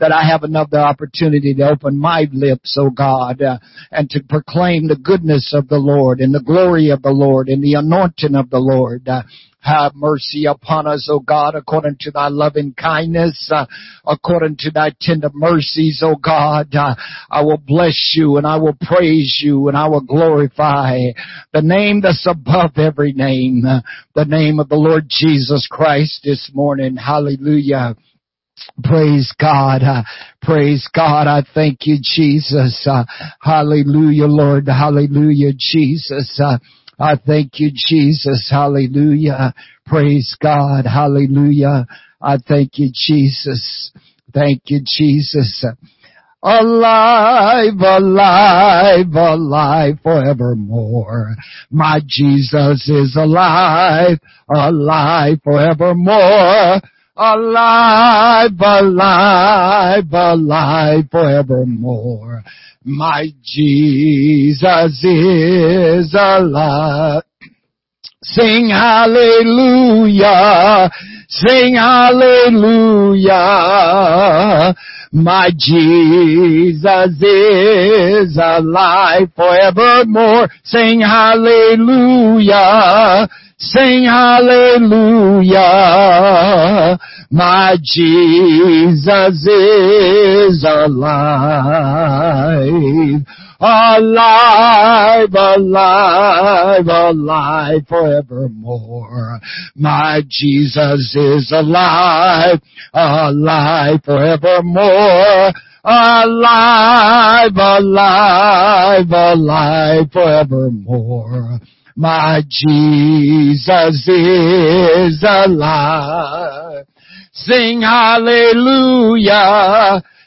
that I have another opportunity to open my lips, oh God, uh, and to proclaim the goodness of the Lord and the glory of the Lord and the anointing of the Lord. Uh, have mercy upon us, O God, according to thy loving kindness, uh, according to thy tender mercies, O God. Uh, I will bless you and I will praise you and I will glorify the name that's above every name, uh, the name of the Lord Jesus Christ this morning. Hallelujah. Praise God. Uh, praise God. I thank you, Jesus. Uh, hallelujah, Lord. Hallelujah, Jesus. Uh, I thank you, Jesus. Hallelujah. Praise God. Hallelujah. I thank you, Jesus. Thank you, Jesus. Alive, alive, alive forevermore. My Jesus is alive, alive forevermore. Alive, alive, alive forevermore. My Jesus is alive. Sing hallelujah. Sing hallelujah. My Jesus is alive forevermore. Sing hallelujah. Sing hallelujah. My Jesus is alive. Alive, alive, alive forevermore. My Jesus is alive, alive forevermore. Alive, alive, alive forevermore. My Jesus is alive. Sing hallelujah.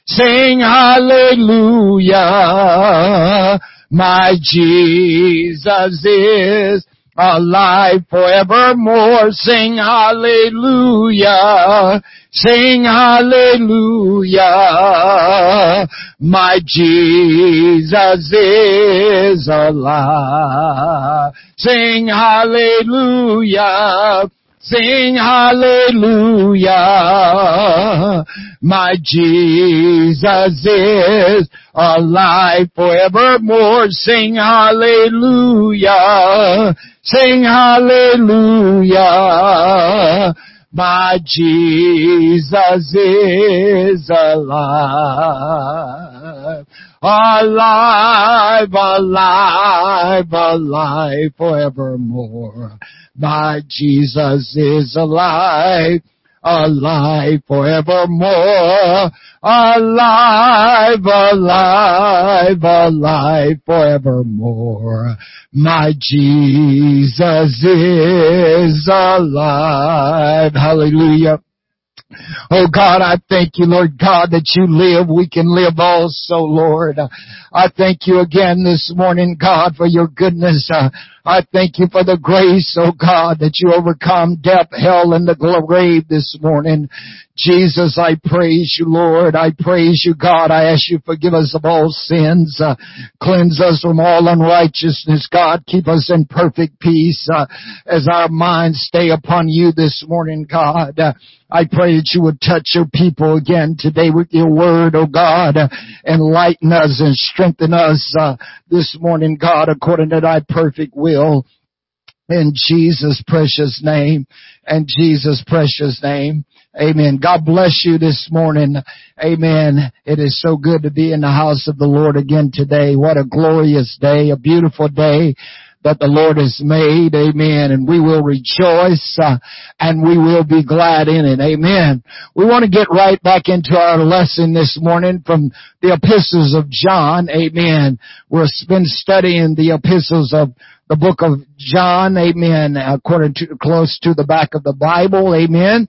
Sing hallelujah. My Jesus is alive forevermore. Sing hallelujah. Sing hallelujah. My Jesus is alive. Sing hallelujah. Sing hallelujah. My Jesus is alive forevermore. Sing hallelujah. Sing hallelujah. My Jesus is alive. Alive, alive, alive forevermore. My Jesus is alive, alive forevermore. Alive, alive, alive forevermore. My Jesus is alive. Hallelujah. Oh God, I thank you, Lord God, that you live. We can live also, Lord. I thank you again this morning, God, for your goodness. Uh, Uh, I thank you for the grace, oh God, that you overcome death, hell, and the grave this morning. Jesus, I praise you, Lord. I praise you, God. I ask you forgive us of all sins. Uh, cleanse us from all unrighteousness, God. Keep us in perfect peace uh, as our minds stay upon you this morning, God. Uh, I pray that you would touch your people again today with your word, oh God. enlighten us and strengthen us uh, this morning, God, according to thy perfect will. In Jesus' precious name. And Jesus' precious name. Amen. God bless you this morning. Amen. It is so good to be in the house of the Lord again today. What a glorious day, a beautiful day that the Lord has made. Amen. And we will rejoice uh, and we will be glad in it. Amen. We want to get right back into our lesson this morning from the epistles of John. Amen. We've been studying the epistles of the book of John. Amen. According to close to the back of the Bible. Amen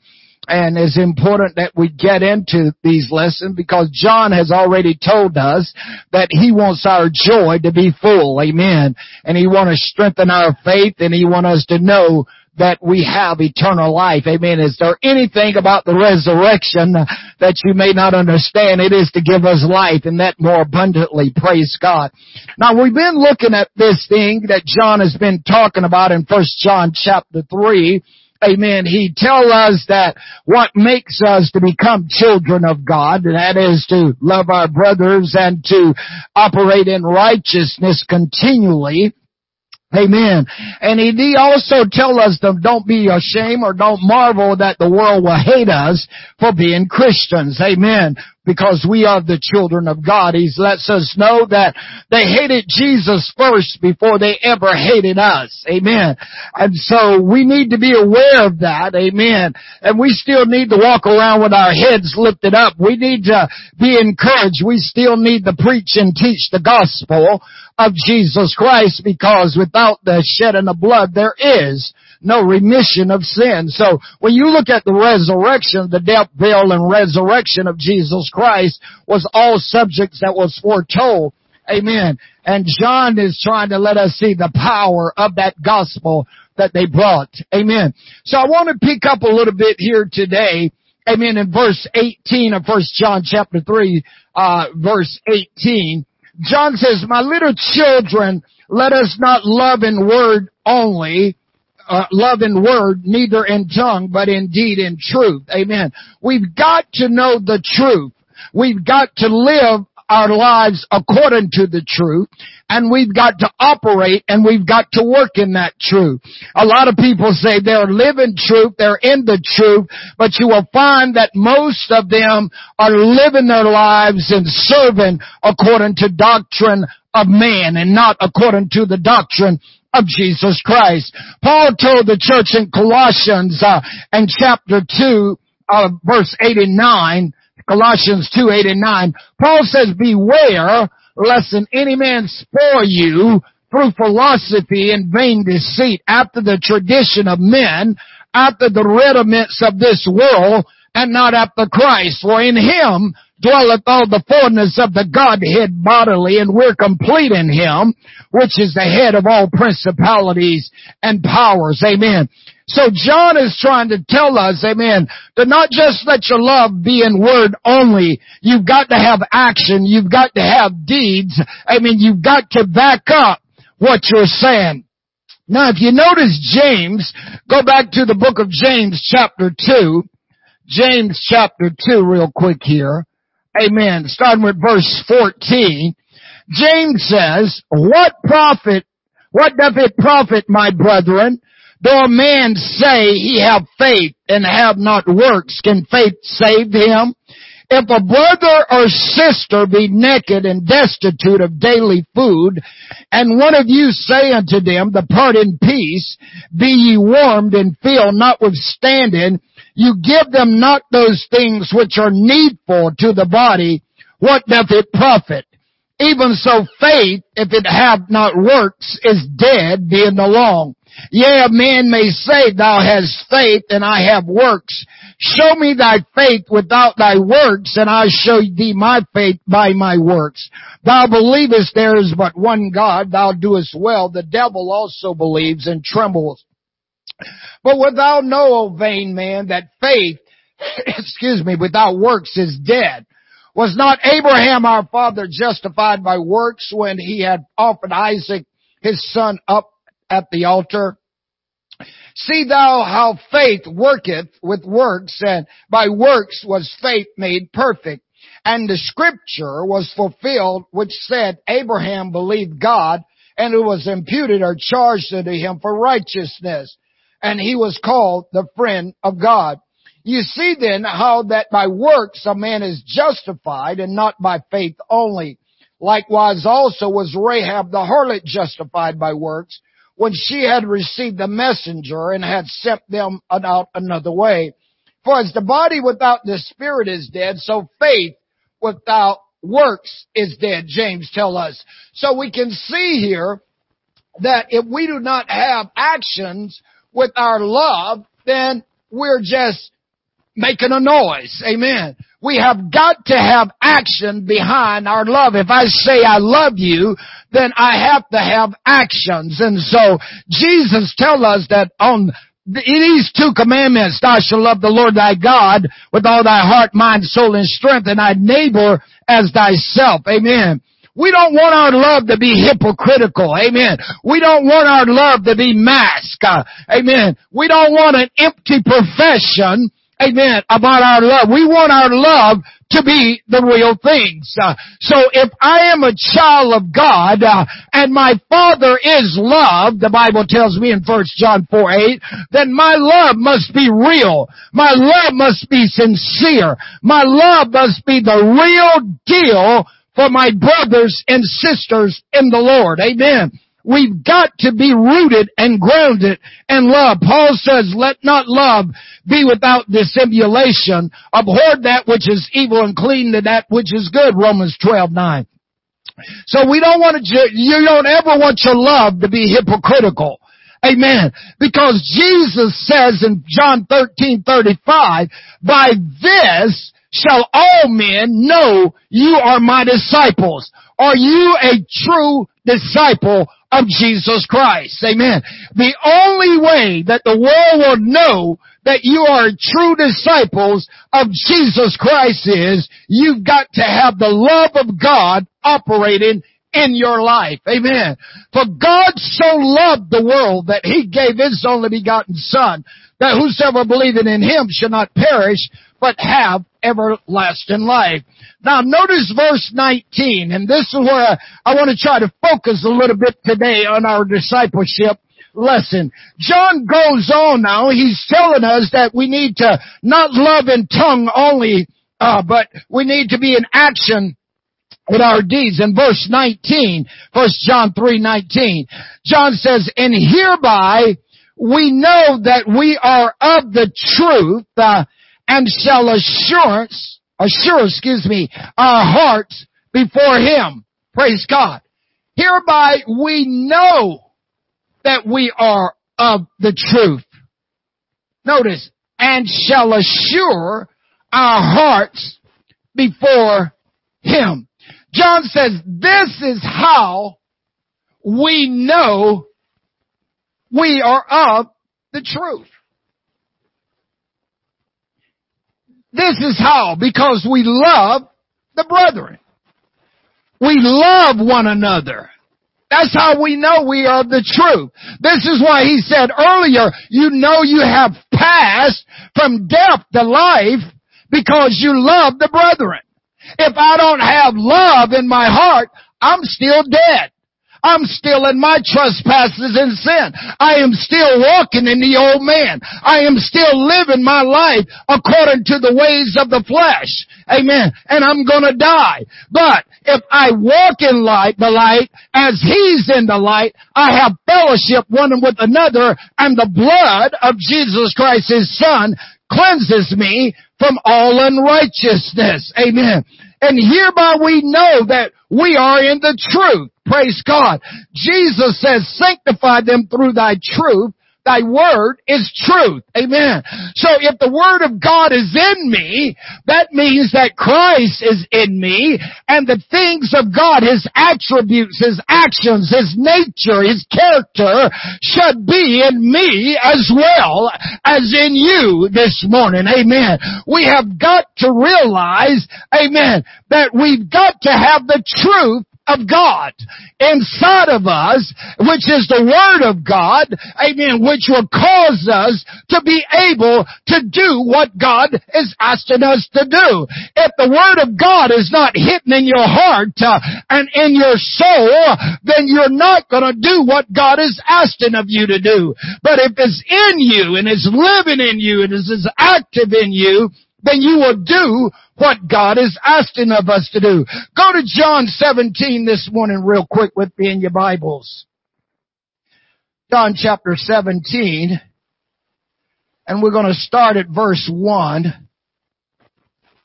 and it's important that we get into these lessons because John has already told us that he wants our joy to be full. Amen. And he wants to strengthen our faith and he wants us to know that we have eternal life. Amen. Is there anything about the resurrection that you may not understand? It is to give us life and that more abundantly. Praise God. Now we've been looking at this thing that John has been talking about in First John chapter 3 amen, he tell us that what makes us to become children of God, and that is to love our brothers and to operate in righteousness continually. Amen. And he also tell us to don't be ashamed or don't marvel that the world will hate us for being Christians. Amen because we are the children of God. He lets us know that they hated Jesus first before they ever hated us. Amen. And so we need to be aware of that. Amen. And we still need to walk around with our heads lifted up. We need to be encouraged. We still need to preach and teach the gospel of Jesus Christ because without the shedding of blood there is no remission of sin. So when you look at the resurrection, the death, burial, and resurrection of Jesus Christ was all subjects that was foretold. Amen. And John is trying to let us see the power of that gospel that they brought. Amen. So I want to pick up a little bit here today. Amen. In verse 18 of First John chapter 3, uh, verse 18, John says, My little children, let us not love in word only, uh, love in word, neither in tongue, but in deed and truth. Amen. We've got to know the truth. We've got to live our lives according to the truth and we've got to operate and we've got to work in that truth. A lot of people say they're living truth, they're in the truth, but you will find that most of them are living their lives and serving according to doctrine of man and not according to the doctrine of Jesus Christ. Paul told the church in Colossians uh, in chapter 2, uh, verse 8 and 9, Colossians 2, 8 and 9, Paul says, beware lest any man spoil you through philosophy and vain deceit after the tradition of men, after the rudiments of this world, and not after Christ. For in him dwelleth all the fullness of the Godhead bodily, and we're complete in him, which is the head of all principalities and powers. Amen. So John is trying to tell us, amen, to not just let your love be in word only. You've got to have action. You've got to have deeds. I mean, you've got to back up what you're saying. Now, if you notice James, go back to the book of James chapter 2. James chapter 2 real quick here. Amen. Starting with verse 14. James says, what profit, what doth it profit, my brethren, though a man say he have faith and have not works, can faith save him? If a brother or sister be naked and destitute of daily food, and one of you say unto them, depart in peace, be ye warmed and filled, notwithstanding, you give them not those things which are needful to the body, what doth it profit? Even so faith, if it have not works, is dead, being alone. Yea, a man may say, thou hast faith and I have works. Show me thy faith without thy works and I show thee my faith by my works. Thou believest there is but one God, thou doest well. The devil also believes and trembles. But without know, O vain man, that faith, excuse me, without works is dead. Was not Abraham our father justified by works when he had offered Isaac his son up at the altar? See thou how faith worketh with works, and by works was faith made perfect. And the scripture was fulfilled which said, Abraham believed God, and it was imputed or charged unto him for righteousness. And he was called the friend of God. You see then how that by works a man is justified and not by faith only. Likewise also was Rahab the harlot justified by works when she had received the messenger and had sent them out another way. For as the body without the spirit is dead, so faith without works is dead, James tell us. So we can see here that if we do not have actions with our love, then we're just making a noise. Amen. We have got to have action behind our love. If I say I love you, then I have to have actions. And so Jesus tells us that on these two commandments, thou shalt love the Lord thy God with all thy heart, mind, soul, and strength, and thy neighbor as thyself. Amen. We don't want our love to be hypocritical. Amen. We don't want our love to be masked. Uh, amen. We don't want an empty profession. Amen. About our love. We want our love to be the real things. Uh, so if I am a child of God uh, and my Father is love, the Bible tells me in 1 John 4 8, then my love must be real. My love must be sincere. My love must be the real deal for my brothers and sisters in the Lord. Amen. We've got to be rooted and grounded in love. Paul says, let not love be without dissimulation. Abhor that which is evil and clean to that which is good. Romans 12, 9. So we don't want to, you don't ever want your love to be hypocritical. Amen. Because Jesus says in John 13, 35, by this shall all men know you are my disciples. Are you a true disciple of Jesus Christ. Amen. The only way that the world will know that you are true disciples of Jesus Christ is you've got to have the love of God operating in your life. Amen. For God so loved the world that he gave his only begotten son that whosoever believeth in him shall not perish but have everlasting life. Now notice verse 19, and this is where I want to try to focus a little bit today on our discipleship lesson. John goes on now, he's telling us that we need to not love in tongue only, uh, but we need to be in action in our deeds. In verse 19, first John 3, 19, John says, and hereby we know that we are of the truth, uh, and shall assurance, assure, excuse me, our hearts before Him. Praise God. Hereby we know that we are of the truth. Notice, and shall assure our hearts before Him. John says, this is how we know we are of the truth. This is how, because we love the brethren. We love one another. That's how we know we are the truth. This is why he said earlier, you know you have passed from death to life because you love the brethren. If I don't have love in my heart, I'm still dead. I'm still in my trespasses and sin. I am still walking in the old man. I am still living my life according to the ways of the flesh. Amen. And I'm gonna die. But if I walk in light, the light, as he's in the light, I have fellowship one with another and the blood of Jesus Christ, his son, cleanses me from all unrighteousness. Amen. And hereby we know that we are in the truth. Praise God. Jesus says, sanctify them through thy truth. Thy word is truth. Amen. So if the word of God is in me, that means that Christ is in me and the things of God, His attributes, His actions, His nature, His character should be in me as well as in you this morning. Amen. We have got to realize, amen, that we've got to have the truth of God inside of us, which is the Word of God, amen, which will cause us to be able to do what God is asking us to do. If the Word of God is not hidden in your heart uh, and in your soul, then you're not to do what God is asking of you to do. But if it's in you and it's living in you and it's active in you, then you will do what God is asking of us to do. Go to John 17 this morning real quick with me in your Bibles. John chapter 17. And we're going to start at verse 1.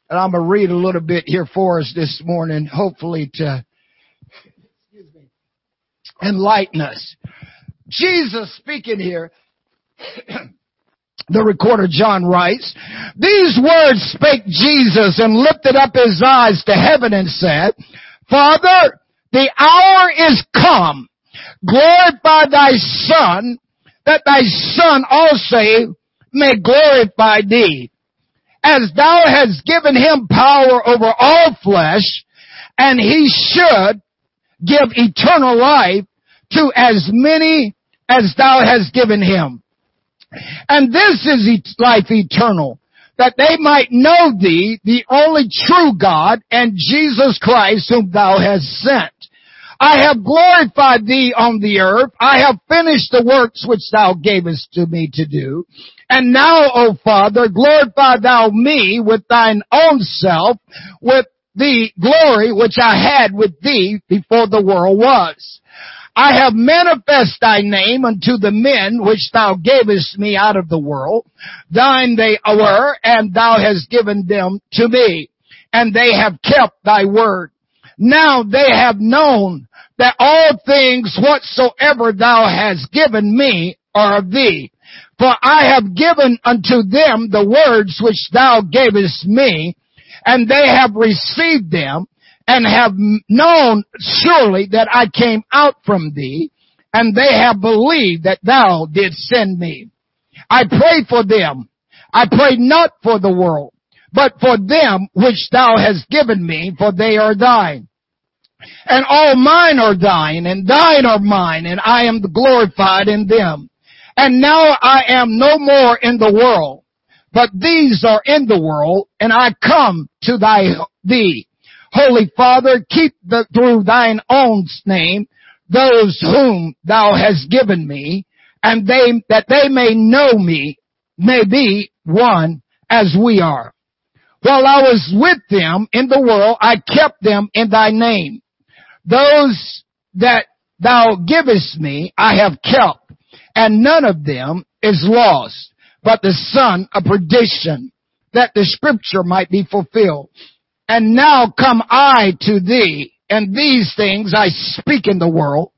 And I'm going to read a little bit here for us this morning, hopefully to enlighten us. Jesus speaking here the recorder John writes, These words spake Jesus and lifted up his eyes to heaven and said, Father, the hour is come. Glorify thy son, that thy son also may glorify thee. As thou hast given him power over all flesh, and he should give eternal life to as many as thou hast given him. And this is life eternal, that they might know thee, the only true God, and Jesus Christ whom thou hast sent. I have glorified thee on the earth. I have finished the works which thou gavest to me to do. And now, O Father, glorify thou me with thine own self, with the glory which I had with thee before the world was. I have manifest thy name unto the men which thou gavest me out of the world. Thine they were, and thou hast given them to me. And they have kept thy word. Now they have known that all things whatsoever thou hast given me are of thee. For I have given unto them the words which thou gavest me, and they have received them, and have known surely that I came out from thee, and they have believed that thou didst send me. I pray for them. I pray not for the world, but for them which thou hast given me, for they are thine. And all mine are thine, and thine are mine, and I am glorified in them. And now I am no more in the world, but these are in the world, and I come to thy, thee. Holy Father, keep the, through thine own name those whom thou hast given me, and they, that they may know me, may be one as we are. While I was with them in the world, I kept them in thy name. Those that thou givest me, I have kept and none of them is lost, but the son of perdition, that the scripture might be fulfilled. And now come I to thee, and these things I speak in the world,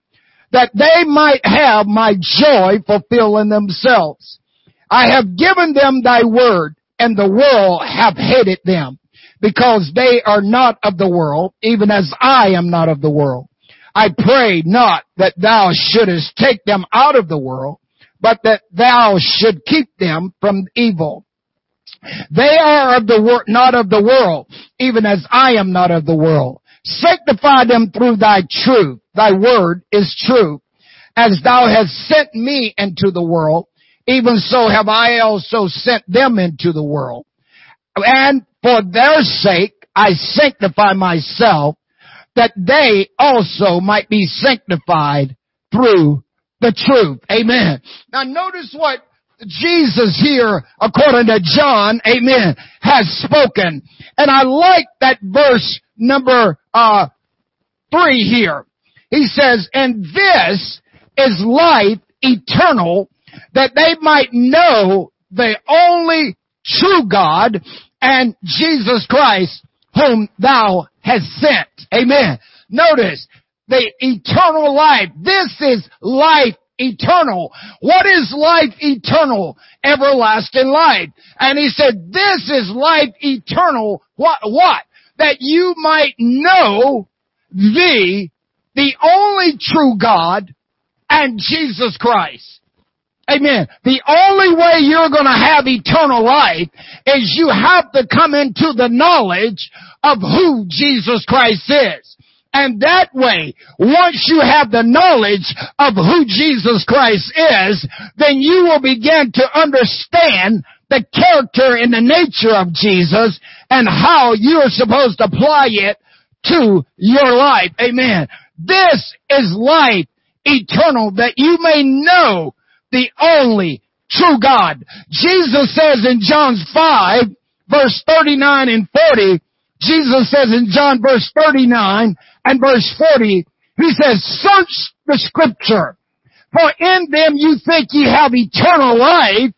that they might have my joy fulfilled in themselves. I have given them thy word, and the world have hated them, because they are not of the world, even as I am not of the world. I pray not that thou shouldest take them out of the world, but that thou should keep them from evil. They are of the world, not of the world, even as I am not of the world. Sanctify them through thy truth. Thy word is true. As thou hast sent me into the world, even so have I also sent them into the world. And for their sake I sanctify myself that they also might be sanctified through the truth. Amen. Now notice what Jesus here, according to John, amen, has spoken. And I like that verse number, uh, three here. He says, and this is life eternal, that they might know the only true God and Jesus Christ whom thou hast sent. Amen. Notice the eternal life. This is life eternal. What is life eternal? Everlasting life. And he said, this is life eternal. What, what? That you might know thee, the only true God, and Jesus Christ. Amen. The only way you're going to have eternal life is you have to come into the knowledge of who Jesus Christ is. And that way, once you have the knowledge of who Jesus Christ is, then you will begin to understand the character and the nature of Jesus and how you are supposed to apply it to your life. Amen. This is life eternal that you may know the only true God. Jesus says in John 5 verse 39 and 40, Jesus says in John verse 39 and verse 40, he says, search the scripture, for in them you think ye have eternal life,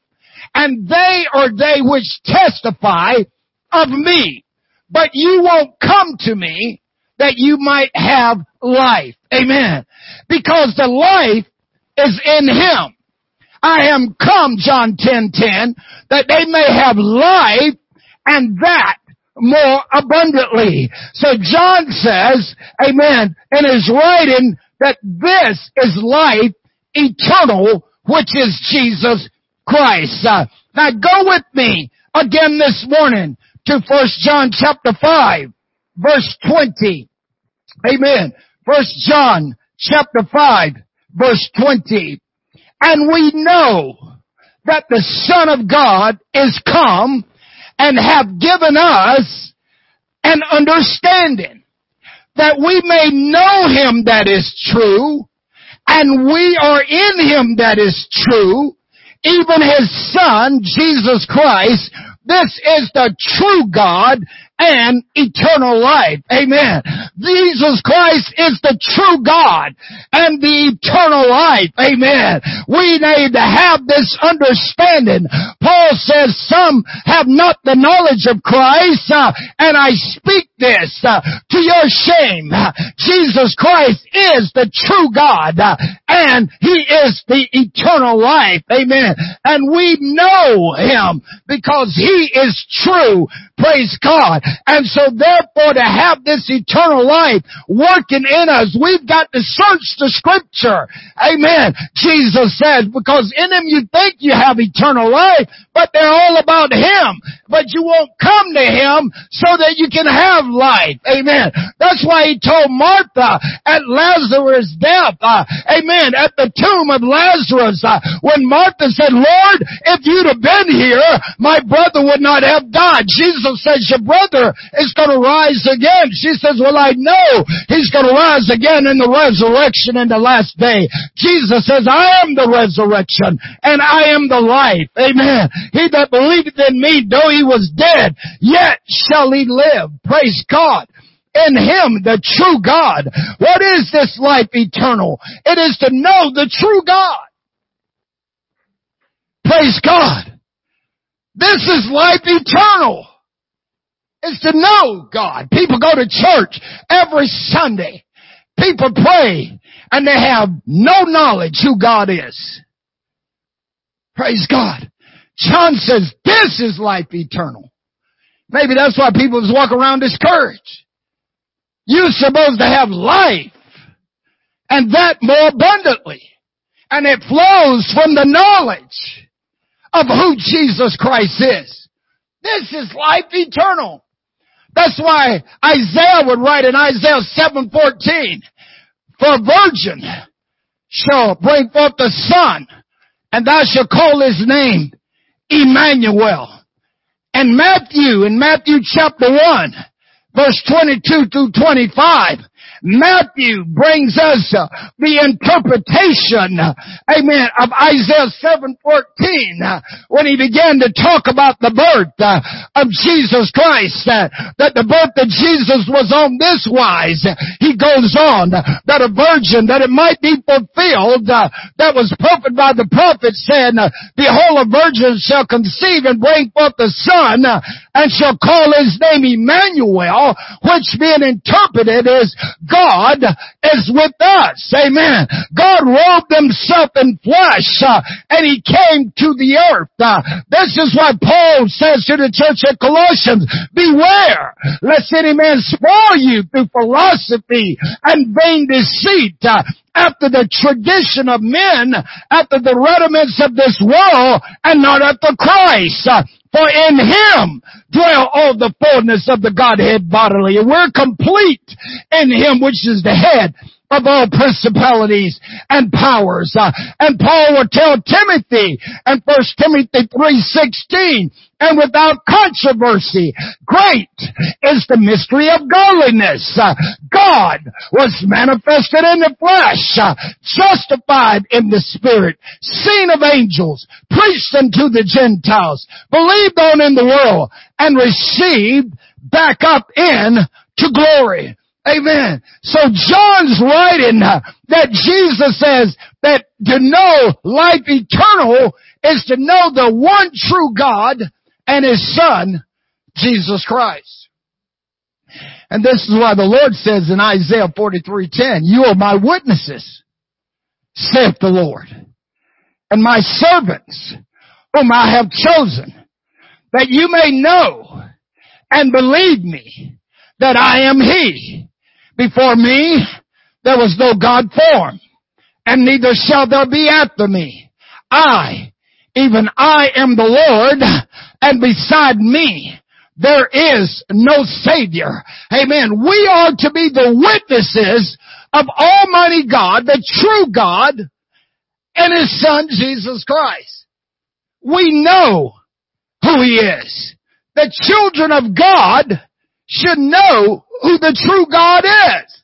and they are they which testify of me. But you won't come to me that you might have life. Amen. Because the life is in Him. I am come, John 10, 10, that they may have life and that more abundantly. So John says, amen, in his writing that this is life eternal, which is Jesus Christ. Uh, now go with me again this morning to First John chapter 5, verse 20. Amen. First John chapter 5 verse 20. And we know that the Son of God is come and have given us an understanding that we may know him that is true and we are in him that is true, even his son, Jesus Christ. This is the true God and eternal life. Amen. Jesus Christ is the true God and the eternal life. Amen. We need to have this understanding. Paul says some have not the knowledge of Christ uh, and I speak this uh, to your shame. Jesus Christ is the true God uh, and He is the eternal life. Amen. And we know Him because He is true. Praise God. And so therefore to have this eternal life working in us, we've got to search the scripture. Amen. Jesus said, because in Him you think you have eternal life, but they're all about Him. But you won't come to Him so that you can have life. Amen. That's why He told Martha at Lazarus' death, uh, amen, at the tomb of Lazarus, uh, when Martha said, Lord, if you'd have been here, my brother would not have died. Jesus says, your brother is going to rise again. She says, well, I know he's going to rise again in the resurrection in the last day. Jesus says, I am the resurrection and I am the life. Amen. He that believeth in me, though he was dead, yet shall he live. Praise God in Him, the true God. What is this life eternal? It is to know the true God. Praise God. This is life eternal. It's to know God. People go to church every Sunday. People pray and they have no knowledge who God is. Praise God. John says this is life eternal. Maybe that's why people just walk around discouraged. You're supposed to have life and that more abundantly. And it flows from the knowledge of who Jesus Christ is. This is life eternal. That's why Isaiah would write in Isaiah 7:14, "For a virgin shall bring forth the son, and thou shalt call his name Emmanuel. And Matthew, in Matthew chapter 1, verse 22 through 25, Matthew brings us uh, the interpretation, amen, of Isaiah 7:14 uh, when he began to talk about the birth uh, of Jesus Christ, that the birth of Jesus was on this wise. He goes on that a virgin, that it might be fulfilled, that was spoken by the prophet said, Behold, a virgin shall conceive and bring forth a son, and shall call his name Emmanuel, which being interpreted is God is with us. Amen. God robed himself in flesh uh, and he came to the earth. Uh, this is why Paul says to the church at Colossians, beware lest any man spoil you through philosophy and vain deceit. Uh, after the tradition of men, after the rudiments of this world, and not after Christ. For in Him dwell all the fullness of the Godhead bodily. And we're complete in Him, which is the head of all principalities and powers. Uh, and Paul will tell Timothy in 1 Timothy 3.16, and without controversy, great is the mystery of godliness. God was manifested in the flesh, justified in the spirit, seen of angels, preached unto the Gentiles, believed on in the world, and received back up in to glory. Amen. So John's writing that Jesus says that to know life eternal is to know the one true God and His Son, Jesus Christ. And this is why the Lord says in Isaiah 43:10, You are my witnesses, saith the Lord, and my servants whom I have chosen, that you may know and believe me that I am He. Before me, there was no God form, and neither shall there be after me. I, even I am the Lord, and beside me, there is no Savior. Amen. We are to be the witnesses of Almighty God, the true God, and His Son, Jesus Christ. We know who He is. The children of God should know who the true God is.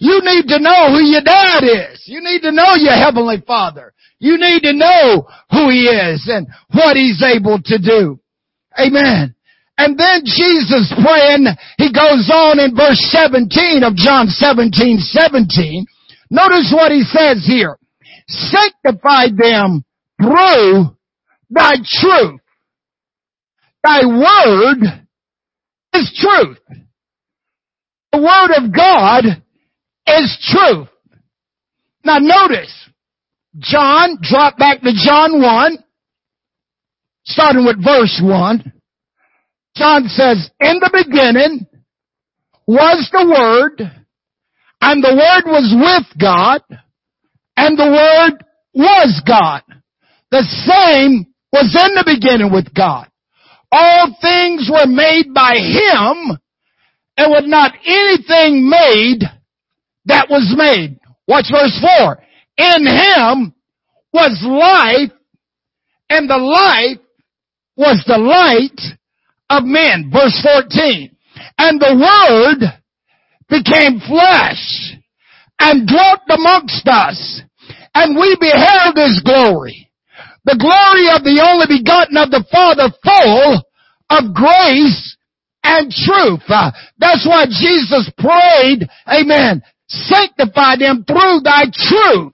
You need to know who your dad is. You need to know your heavenly father. You need to know who he is and what he's able to do. Amen. And then Jesus praying, he goes on in verse 17 of John 17, 17. Notice what he says here. Sanctify them through thy truth. Thy word is truth. The word of God is truth. Now notice, John, drop back to John 1, starting with verse 1. John says, in the beginning was the Word, and the Word was with God, and the Word was God. The same was in the beginning with God. All things were made by Him, and was not anything made that was made. Watch verse 4. In Him was life, and the life was the light of men. Verse 14. And the Word became flesh and dwelt amongst us, and we beheld His glory. The glory of the only begotten of the Father full of grace and truth. Uh, that's why Jesus prayed, amen, sanctify them through thy truth.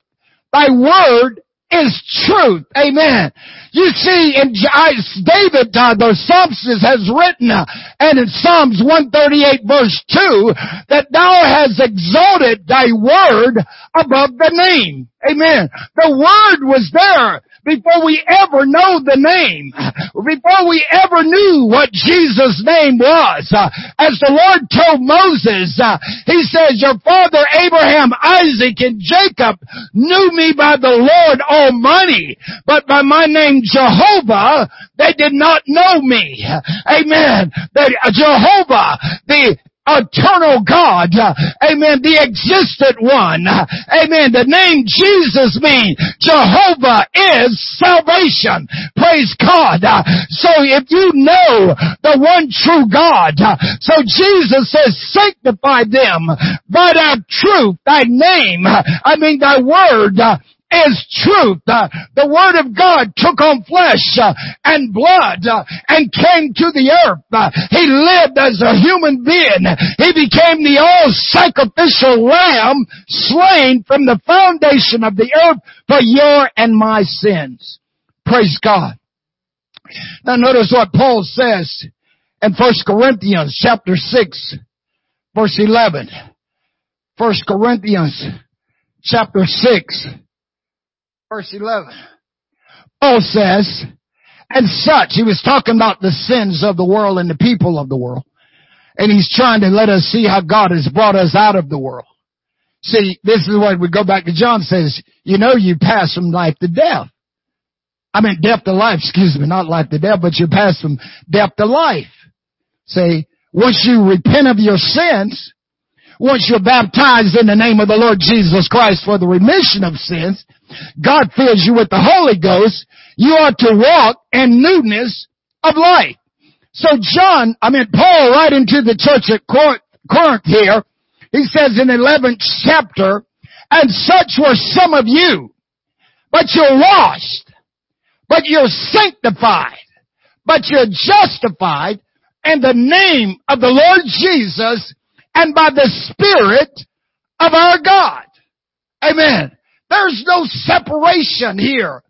Thy word is truth. Amen. You see, in David, uh, the psalmist has written, uh, and in Psalms 138 verse 2, that thou hast exalted thy word above the name. Amen. The word was there before we ever know the name, before we ever knew what Jesus' name was. As the Lord told Moses, he says, your father Abraham, Isaac, and Jacob knew me by the Lord Almighty, but by my name Jehovah, they did not know me. Amen. That Jehovah, the eternal God. Amen. The existent one. Amen. The name Jesus means Jehovah is salvation. Praise God. So if you know the one true God, so Jesus says sanctify them by thy truth, thy name, I mean thy word is truth. Uh, the Word of God took on flesh uh, and blood uh, and came to the earth. He lived as a human being. He became the all-sacrificial lamb slain from the foundation of the earth for your and my sins. Praise God. Now notice what Paul says in 1 Corinthians chapter 6 verse 11. 1 Corinthians chapter 6 verse 11. Paul says, and such, he was talking about the sins of the world and the people of the world. And he's trying to let us see how God has brought us out of the world. See, this is what we go back to John says, you know you pass from life to death. I mean death to life, excuse me, not life to death, but you pass from death to life. See, once you repent of your sins, once you're baptized in the name of the Lord Jesus Christ for the remission of sins, God fills you with the Holy Ghost, you are to walk in newness of life. So John, I mean Paul right into the church at Corinth here, he says in the 11th chapter, and such were some of you, but you're washed, but you're sanctified, but you're justified in the name of the Lord Jesus and by the Spirit of our God. Amen. There's no separation here.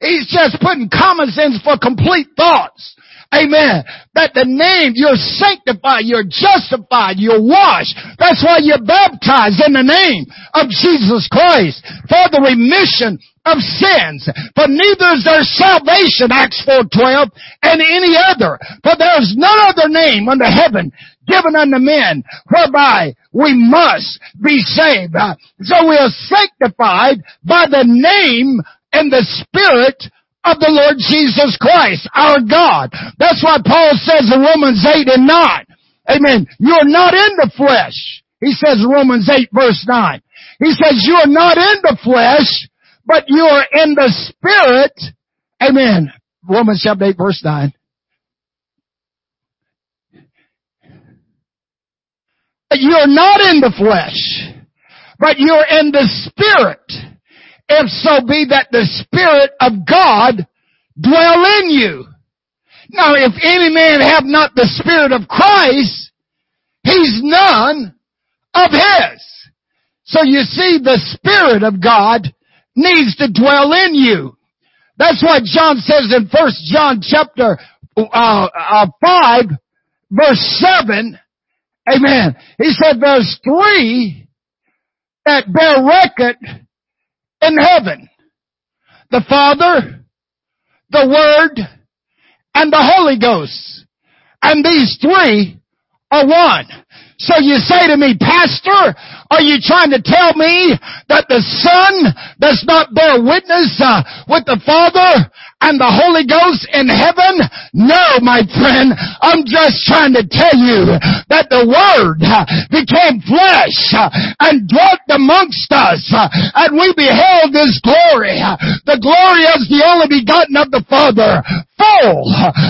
He's just putting common sense for complete thoughts. Amen. That the name, you're sanctified, you're justified, you're washed. That's why you're baptized in the name of Jesus Christ for the remission of sins. For neither is there salvation, Acts 4.12, and any other. For there is none other name under heaven given unto men whereby we must be saved. So we are sanctified by the name and the spirit of the Lord Jesus Christ, our God. That's why Paul says in Romans 8 and 9, Amen. You're not in the flesh. He says Romans 8 verse 9. He says you are not in the flesh, but you are in the spirit. Amen. Romans chapter 8 verse 9. You're not in the flesh, but you're in the spirit. If so be that the spirit of God dwell in you. Now if any man have not the spirit of Christ, he's none of his. So you see the spirit of God needs to dwell in you. That's why John says in First John chapter uh, uh, 5 verse 7, amen. He said there's three that bear record in heaven. The Father, the Word, and the Holy Ghost. And these three are one. So you say to me, Pastor, are you trying to tell me that the Son does not bear witness uh, with the Father and the Holy Ghost in heaven? No, my friend. I'm just trying to tell you that the Word uh, became flesh uh, and dwelt amongst us uh, and we beheld His glory. The glory as the only begotten of the Father full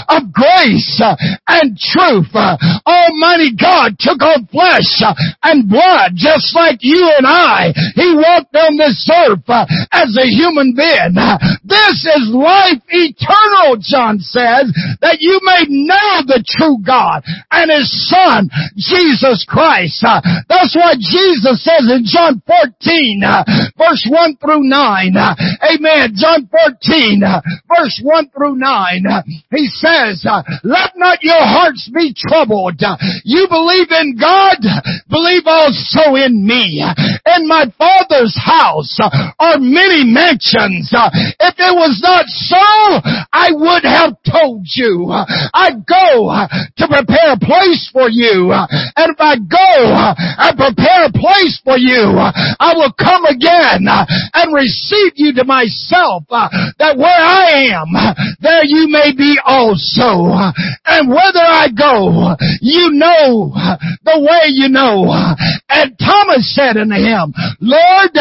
of grace and truth. Almighty God took on flesh and blood just like you and I. He walked on this earth as a human being. This is life eternal, John says, that you may know the true God and His Son, Jesus Christ. Uh, that's what Jesus says in John 14, uh, verse 1 through 9. Uh, amen. John 14, verse 1 through 9. He says, let not your hearts be troubled. You believe in God, believe also in me. In my Father's house are many mansions. If it was not so, I would have told you. I go to prepare a place for you. And if I go and prepare a place for you, I will come again and receive you to myself that where I am, there you may be also. And whether I go, you know the way you know. And Thomas said unto him, Lord,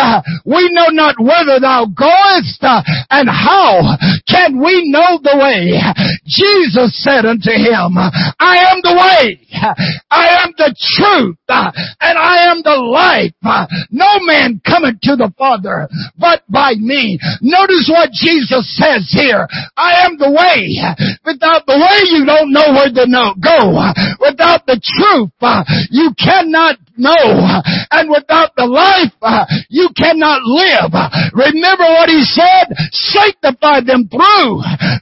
we know not whither thou goest and how can we know the way. Jesus said unto him, I am the way, I am the truth, and I am the life. No man cometh to the Father but by me. Notice what Jesus says here. I am the way. Without the way you don't know where to know, go. Without the truth, you cannot know. And without the life, you cannot live. Remember what he said? Sanctify them through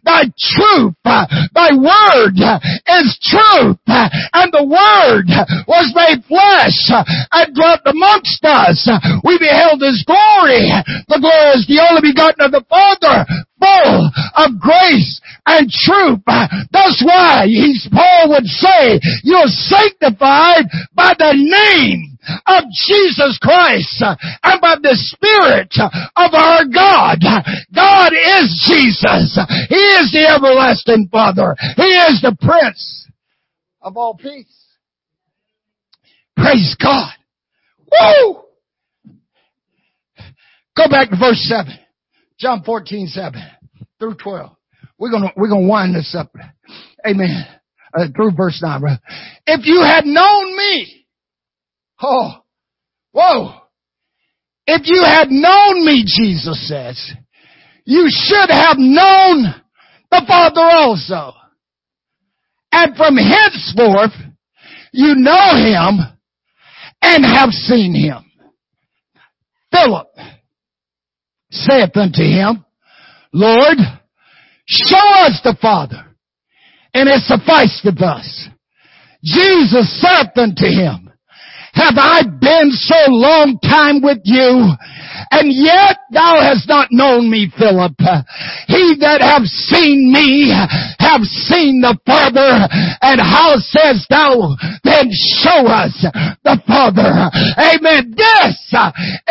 thy truth. Thy word is truth. And the word was made flesh and dwelt amongst us. We beheld his glory. The glory is the only begotten of the Father, of grace and truth. That's why he's, Paul would say, you're sanctified by the name of Jesus Christ and by the Spirit of our God. God is Jesus. He is the everlasting Father. He is the Prince of all peace. Praise God. Woo! Go back to verse 7. John 14, 7 through 12. We're gonna, we're gonna wind this up. Amen. Uh, through verse 9, brother. If you had known me, oh, whoa. If you had known me, Jesus says, you should have known the Father also. And from henceforth, you know him and have seen him. Philip saith unto him, Lord, show us the Father, and it sufficed sufficeth us. Jesus saith unto him, Have I been so long time with you, and yet thou hast not known me, Philip. He that have seen me have seen the Father. And how says thou then show us the Father? Amen. This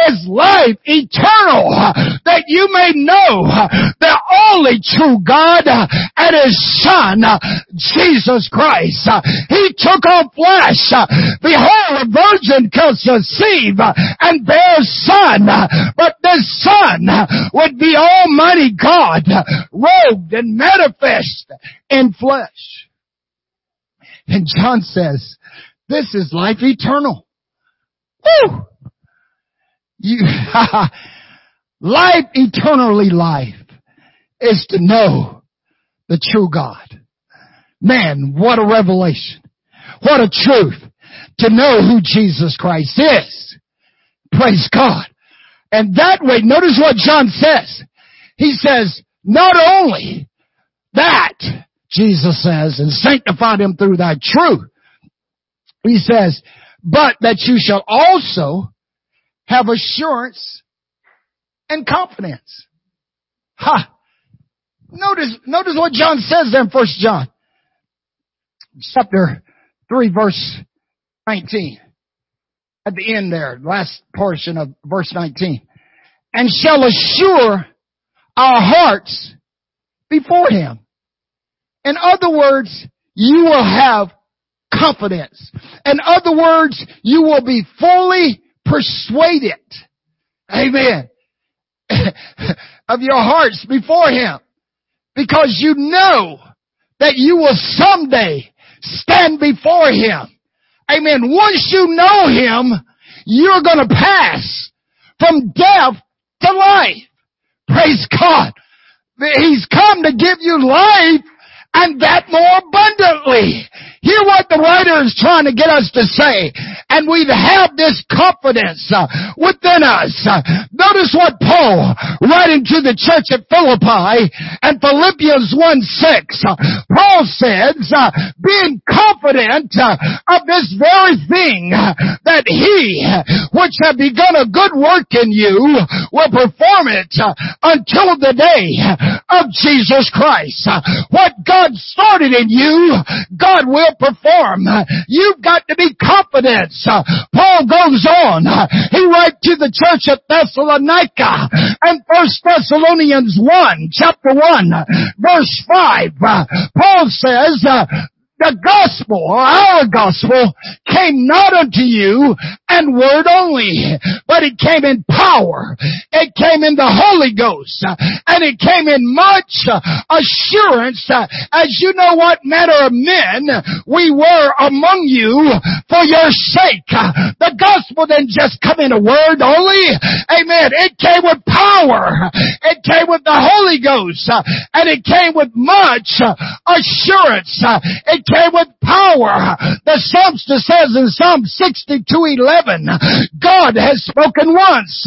is life eternal that you may know the only true God and His Son, Jesus Christ. He took on flesh. Behold, a virgin and conceive and bear son. But this son would be Almighty God, robed and manifest in flesh. And John says, this is life eternal. Woo! You, life eternally life is to know the true God. Man, what a revelation. What a truth to know who Jesus Christ is. Praise God. And that way, notice what John says. He says, not only that, Jesus says, and sanctify them through thy truth. He says, but that you shall also have assurance and confidence. Ha! Notice, notice what John says there in First John. Chapter 3 verse 19. At the end there, last portion of verse 19. And shall assure our hearts before Him. In other words, you will have confidence. In other words, you will be fully persuaded. Amen. of your hearts before Him. Because you know that you will someday stand before Him. Amen. Once you know Him, you're gonna pass from death to life. Praise God. He's come to give you life and that more abundantly. Hear what the writer is trying to get us to say. And we have this confidence uh, within us. Uh, notice what Paul, writing to the church at Philippi and Philippians 1 6, uh, Paul says, being confident of this very thing, that he, which have begun a good work in you, will perform it until the day of Jesus Christ. What God started in you, God will perform. You've got to be confident. Paul goes on. He writes to the church at Thessalonica and First Thessalonians 1, chapter 1, verse 5. Paul says, the gospel our gospel came not unto you and word only, but it came in power. It came in the Holy Ghost and it came in much assurance as you know what manner of men we were among you for your sake. The gospel didn't just come in a word only. Amen. It came with power. It came with the Holy Ghost and it came with much assurance. It came with power. The Psalmist says in Psalm 62, 11, God has spoken once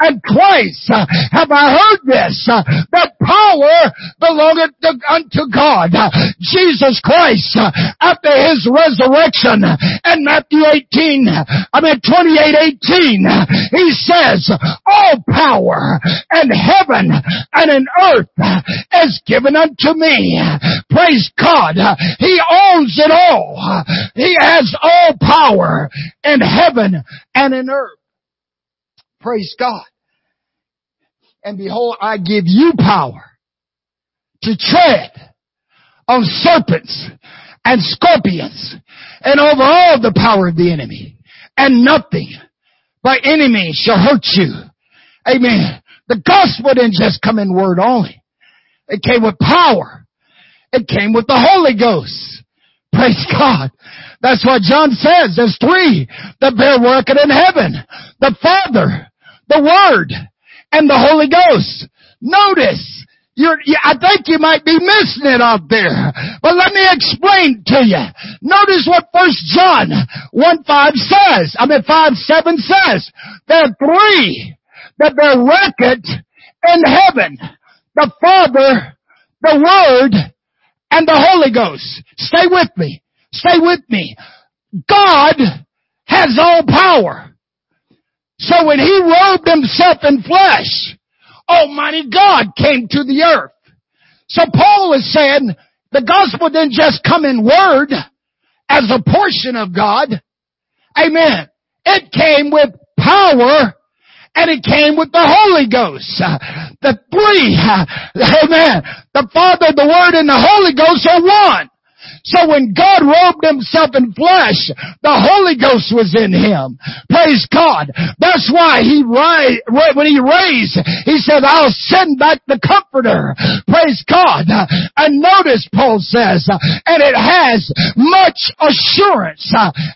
and twice have I heard this, that power belongeth unto God. Jesus Christ, after his resurrection in Matthew 18, I mean 28, 18, he says, all power in heaven and in earth is given unto me. Praise God. He owns it all. He has all power in heaven and in earth. Praise God. And behold, I give you power to tread on serpents and scorpions and over all the power of the enemy. And nothing by any means shall hurt you. Amen. The gospel didn't just come in word only. It came with power. It came with the Holy Ghost. Praise God. That's what John says. There's three that bear working in heaven. The Father, the Word, and the Holy Ghost. Notice, you're, I think you might be missing it out there. But let me explain to you. Notice what First John 1 5 says. I mean 5 7 says. There are three that bear record in heaven. The Father, the Word, and the Holy Ghost. Stay with me. Stay with me. God has all power. So when He robed Himself in flesh, Almighty God came to the earth. So Paul is saying the gospel didn't just come in word as a portion of God. Amen. It came with power and it came with the Holy Ghost. The three, amen. The Father, the Word, and the Holy Ghost are one. So when God robed himself in flesh, the Holy Ghost was in him. Praise God. That's why he when he raised, he said, I'll send back the comforter. Praise God. And notice Paul says, and it has much assurance.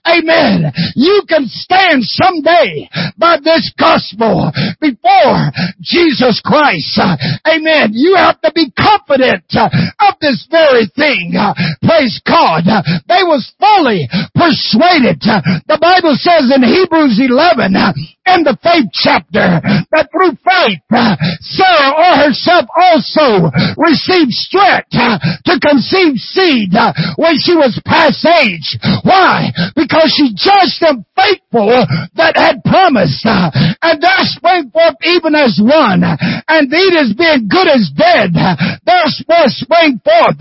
Amen. You can stand someday by this gospel before Jesus Christ. Amen. You have to be confident of this very thing. Praise God. They was fully persuaded. The Bible says in Hebrews 11, in the faith chapter that through faith uh, Sarah or herself also received strength uh, to conceive seed uh, when she was past age. Why? Because she judged them faithful that had promised. And there sprang forth even as one. And these as being good as dead. There sprang forth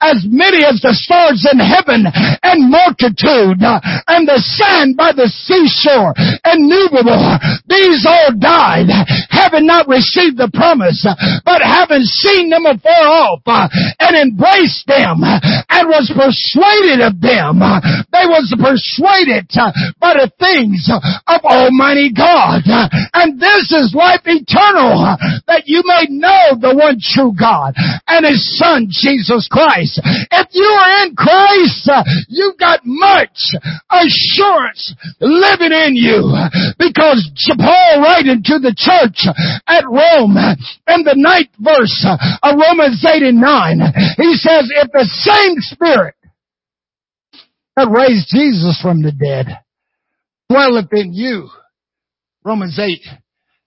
as many as the stars in heaven and multitude and the sand by the seashore and innumerable these all died, having not received the promise, but having seen them afar off, uh, and embraced them, and was persuaded of them. They was persuaded uh, by the things of Almighty God. And this is life eternal, uh, that you may know the one true God and His Son, Jesus Christ. If you are in Christ, you've got much assurance living in you because was Paul writing to the church at Rome in the ninth verse of Romans 8 and 9. He says, if the same spirit that raised Jesus from the dead dwelleth in you, Romans 8,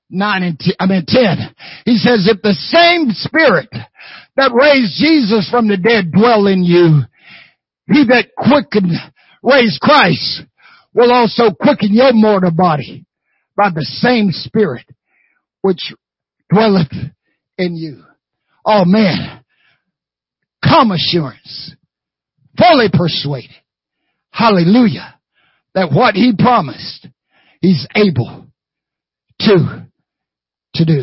9 and 10, I mean 10. He says, if the same spirit that raised Jesus from the dead dwell in you, he that quickened, raised Christ will also quicken your mortal body by the same Spirit which dwelleth in you. Oh man, calm assurance, fully persuaded, hallelujah, that what he promised, he's able to, to do.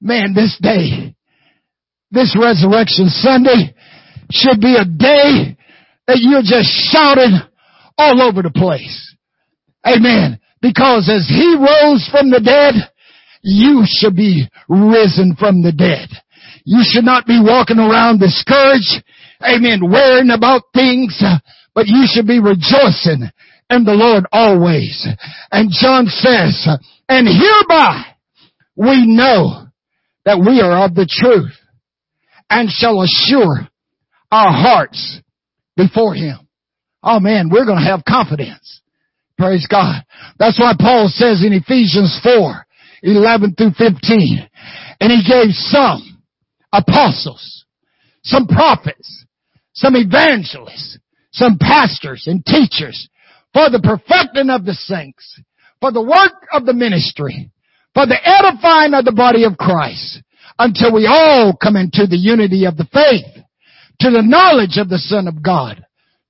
Man, this day, this resurrection Sunday should be a day that you're just shouting all over the place. Amen. Because as he rose from the dead, you should be risen from the dead. You should not be walking around discouraged, amen, worrying about things, but you should be rejoicing in the Lord always. And John says, and hereby we know that we are of the truth and shall assure our hearts before him. Oh man, we're going to have confidence. Praise God. That's why Paul says in Ephesians 4, 11 through 15, and he gave some apostles, some prophets, some evangelists, some pastors and teachers for the perfecting of the saints, for the work of the ministry, for the edifying of the body of Christ, until we all come into the unity of the faith, to the knowledge of the Son of God,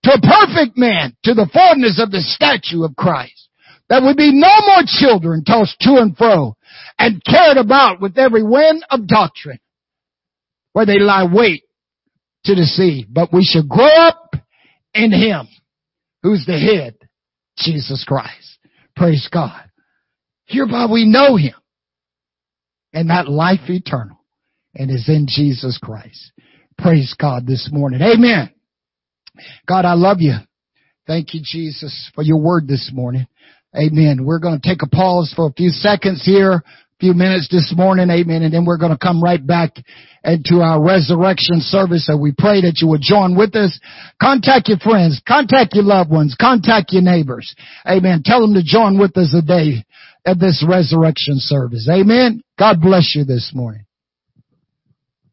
to a perfect man, to the fullness of the statue of Christ. That we be no more children tossed to and fro and carried about with every wind of doctrine where they lie wait to deceive. But we should grow up in Him who's the head, Jesus Christ. Praise God. Hereby we know Him and that life eternal and is in Jesus Christ. Praise God this morning. Amen. God, I love you. Thank you, Jesus, for your word this morning. Amen. We're going to take a pause for a few seconds here, a few minutes this morning. Amen. And then we're going to come right back into our resurrection service. So we pray that you would join with us. Contact your friends, contact your loved ones, contact your neighbors. Amen. Tell them to join with us today at this resurrection service. Amen. God bless you this morning.